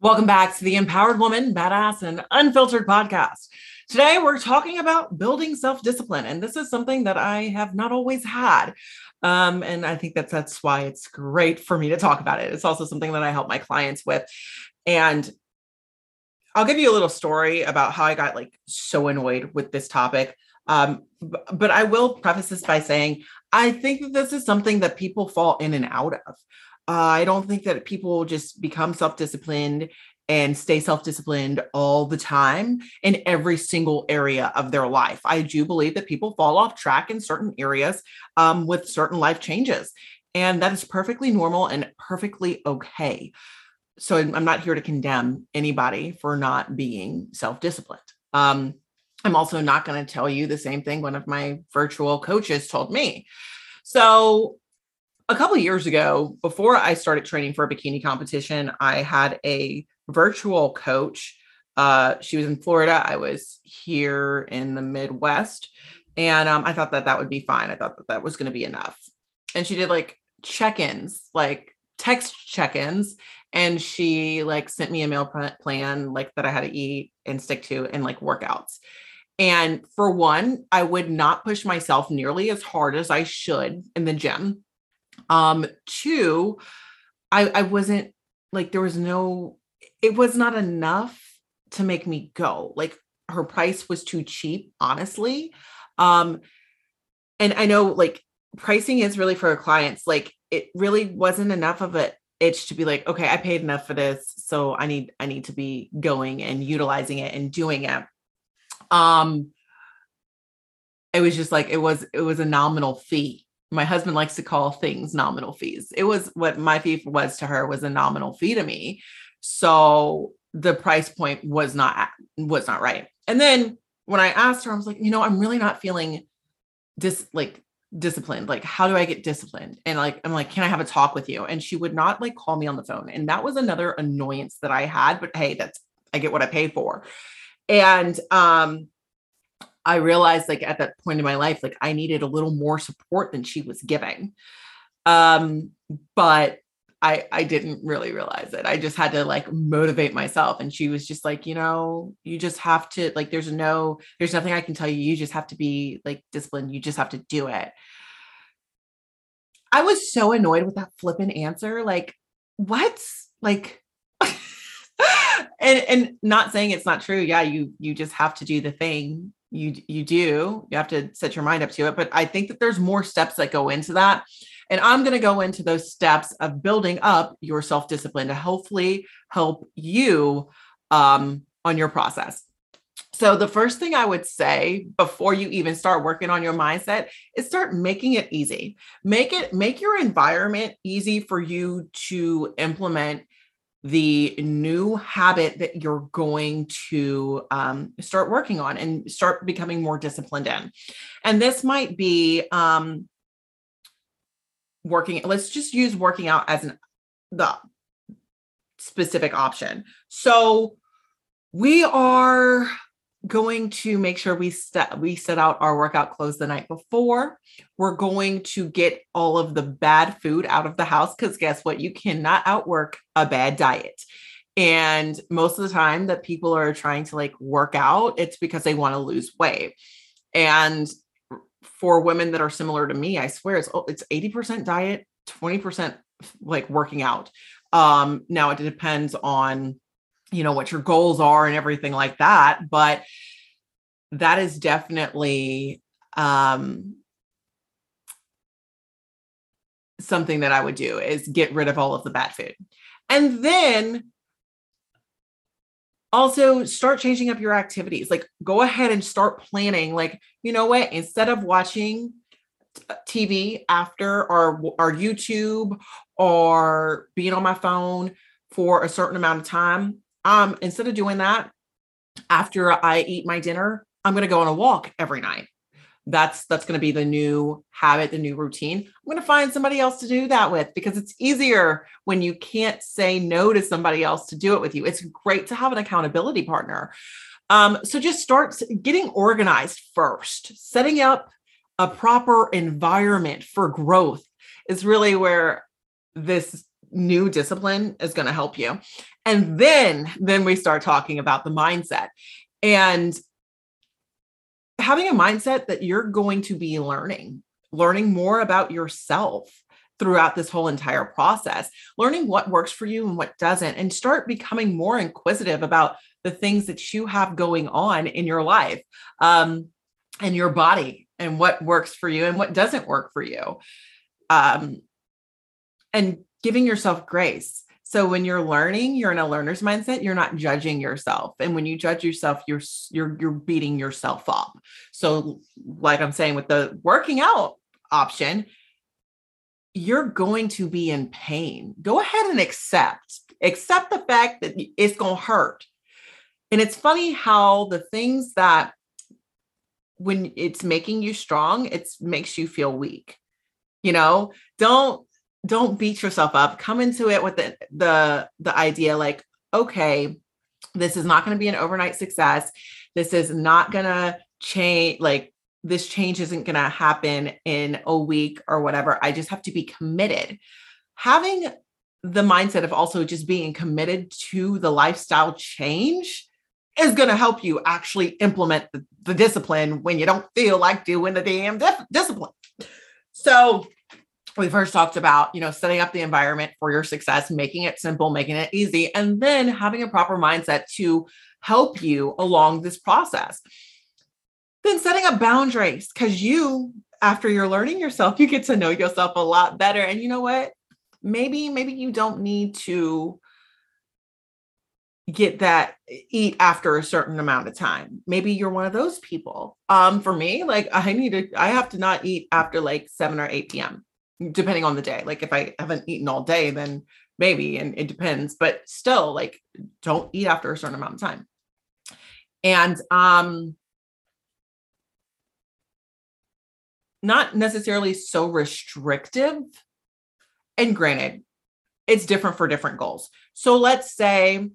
Welcome back to the Empowered Woman, Badass, and Unfiltered podcast. Today, we're talking about building self discipline. And this is something that I have not always had. Um, and I think that's, that's why it's great for me to talk about it. It's also something that I help my clients with. And I'll give you a little story about how I got like so annoyed with this topic. Um, but I will preface this by saying I think that this is something that people fall in and out of. Uh, I don't think that people just become self disciplined and stay self disciplined all the time in every single area of their life. I do believe that people fall off track in certain areas um, with certain life changes. And that is perfectly normal and perfectly okay. So I'm not here to condemn anybody for not being self disciplined. Um, I'm also not going to tell you the same thing one of my virtual coaches told me. So a couple years ago, before I started training for a bikini competition, I had a virtual coach. Uh, she was in Florida. I was here in the Midwest. And um, I thought that that would be fine. I thought that that was going to be enough. And she did like check ins, like text check ins. And she like sent me a meal plan, like that I had to eat and stick to, and like workouts. And for one, I would not push myself nearly as hard as I should in the gym um, two, I, I wasn't like there was no, it was not enough to make me go. Like her price was too cheap, honestly. Um, and I know like pricing is really for clients. Like it really wasn't enough of a itch to be like, okay, I paid enough for this, so I need I need to be going and utilizing it and doing it. Um, it was just like it was it was a nominal fee my husband likes to call things nominal fees. It was what my fee was to her was a nominal fee to me. So the price point was not was not right. And then when I asked her, I was like, you know, I'm really not feeling dis like disciplined. Like, how do I get disciplined? And like, I'm like, can I have a talk with you? And she would not like call me on the phone. And that was another annoyance that I had. But hey, that's I get what I pay for. And um, I realized like at that point in my life, like I needed a little more support than she was giving. Um, but I I didn't really realize it. I just had to like motivate myself. And she was just like, you know, you just have to like there's no, there's nothing I can tell you. You just have to be like disciplined. You just have to do it. I was so annoyed with that flippant answer. Like, what? Like and and not saying it's not true. Yeah, you you just have to do the thing you you do you have to set your mind up to it but i think that there's more steps that go into that. And i'm going to go into those steps of building up your self discipline to hopefully help you um, on your process. So the first thing i would say before you even start working on your mindset is start making it easy. Make it make your environment easy for you to implement the new habit that you're going to um, start working on and start becoming more disciplined in. And this might be um, working, let's just use working out as an the specific option. So we are going to make sure we set we set out our workout clothes the night before. We're going to get all of the bad food out of the house because guess what? You cannot outwork a bad diet. And most of the time that people are trying to like work out, it's because they want to lose weight. And for women that are similar to me, I swear it's oh, it's 80% diet, 20% like working out. Um, now it depends on you know what your goals are and everything like that but that is definitely um something that i would do is get rid of all of the bad food. And then also start changing up your activities. Like go ahead and start planning. Like you know what? Instead of watching tv after or or youtube or being on my phone for a certain amount of time um, instead of doing that, after I eat my dinner, I'm going to go on a walk every night. That's that's going to be the new habit, the new routine. I'm going to find somebody else to do that with because it's easier when you can't say no to somebody else to do it with you. It's great to have an accountability partner. Um, so just start getting organized first, setting up a proper environment for growth is really where this new discipline is going to help you. And then then we start talking about the mindset. And having a mindset that you're going to be learning, learning more about yourself throughout this whole entire process, learning what works for you and what doesn't, and start becoming more inquisitive about the things that you have going on in your life um, and your body and what works for you and what doesn't work for you. Um, and giving yourself grace. So when you're learning, you're in a learner's mindset, you're not judging yourself. And when you judge yourself, you're you're you're beating yourself up. So like I'm saying with the working out option, you're going to be in pain. Go ahead and accept. Accept the fact that it's going to hurt. And it's funny how the things that when it's making you strong, it makes you feel weak. You know, don't don't beat yourself up. Come into it with the the the idea like, okay, this is not going to be an overnight success. This is not going to change like this change isn't going to happen in a week or whatever. I just have to be committed. Having the mindset of also just being committed to the lifestyle change is going to help you actually implement the, the, discipline when you don't feel like doing the damn discipline. So, we first talked about, you know, setting up the environment for your success, making it simple, making it easy, and then having a proper mindset to help you along this process. Then setting up boundaries because you, after you're learning yourself, you get to know yourself a lot better. And you know what? Maybe, maybe you don't need to get that eat after a certain amount of time. Maybe you're one of those people. Um, for me, like I need to, I have to not eat after like 7 or 8 p.m depending on the day. Like if I haven't eaten all day, then maybe, and it depends, but still like don't eat after a certain amount of time. And um not necessarily so restrictive. And granted, it's different for different goals. So let's say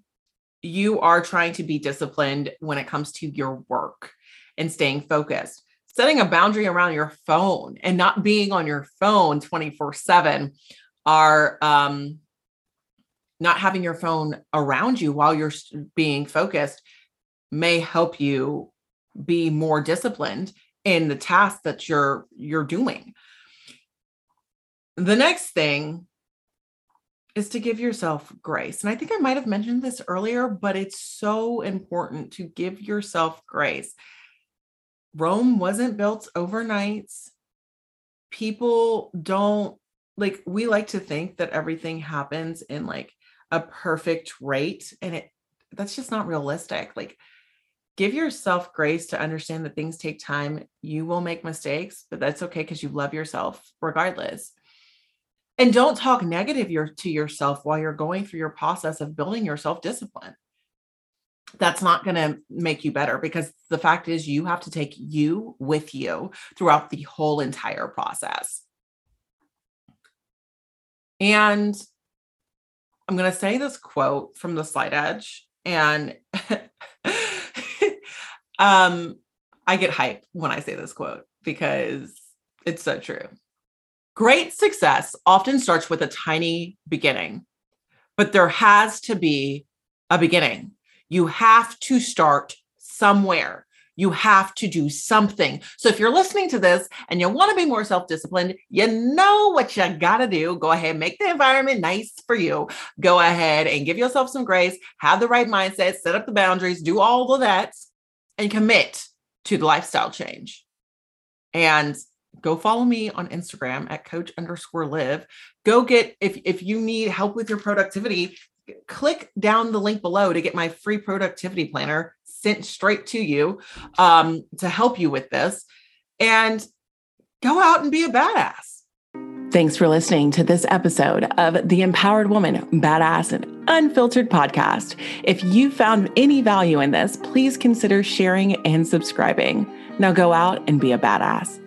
you are trying to be disciplined when it comes to your work and staying focused setting a boundary around your phone and not being on your phone 24 7 are um, not having your phone around you while you're being focused may help you be more disciplined in the task that you're you're doing. The next thing is to give yourself grace and i think i might have mentioned this earlier but it's so important to give yourself grace Rome wasn't built overnight. People don't like, we like to think that everything happens in like a perfect rate, and it that's just not realistic. Like, give yourself grace to understand that things take time. You will make mistakes, but that's okay because you love yourself regardless. And don't talk negative your, to yourself while you're going through your process of building your self discipline that's not going to make you better because the fact is you have to take you with you throughout the whole entire process. And I'm going to say this quote from the Slight Edge and um I get hyped when I say this quote because it's so true. Great success often starts with a tiny beginning, but there has to be a beginning. You have to start somewhere. You have to do something. So if you're listening to this and you want to be more self disciplined, you know what you got to do. Go ahead, make the environment nice for you. Go ahead and give yourself some grace, have the right mindset, set up the boundaries, do all of that, and commit to the lifestyle change. And go follow me on Instagram at coach underscore live. Go get, if, if you need help with your productivity, click down the link below to get my free productivity planner sent straight to you um, to help you with this and go out and be a badass. Thanks for listening to this episode of the Empowered Woman, Badass, and Unfiltered podcast. If you found any value in this, please consider sharing and subscribing. Now go out and be a badass.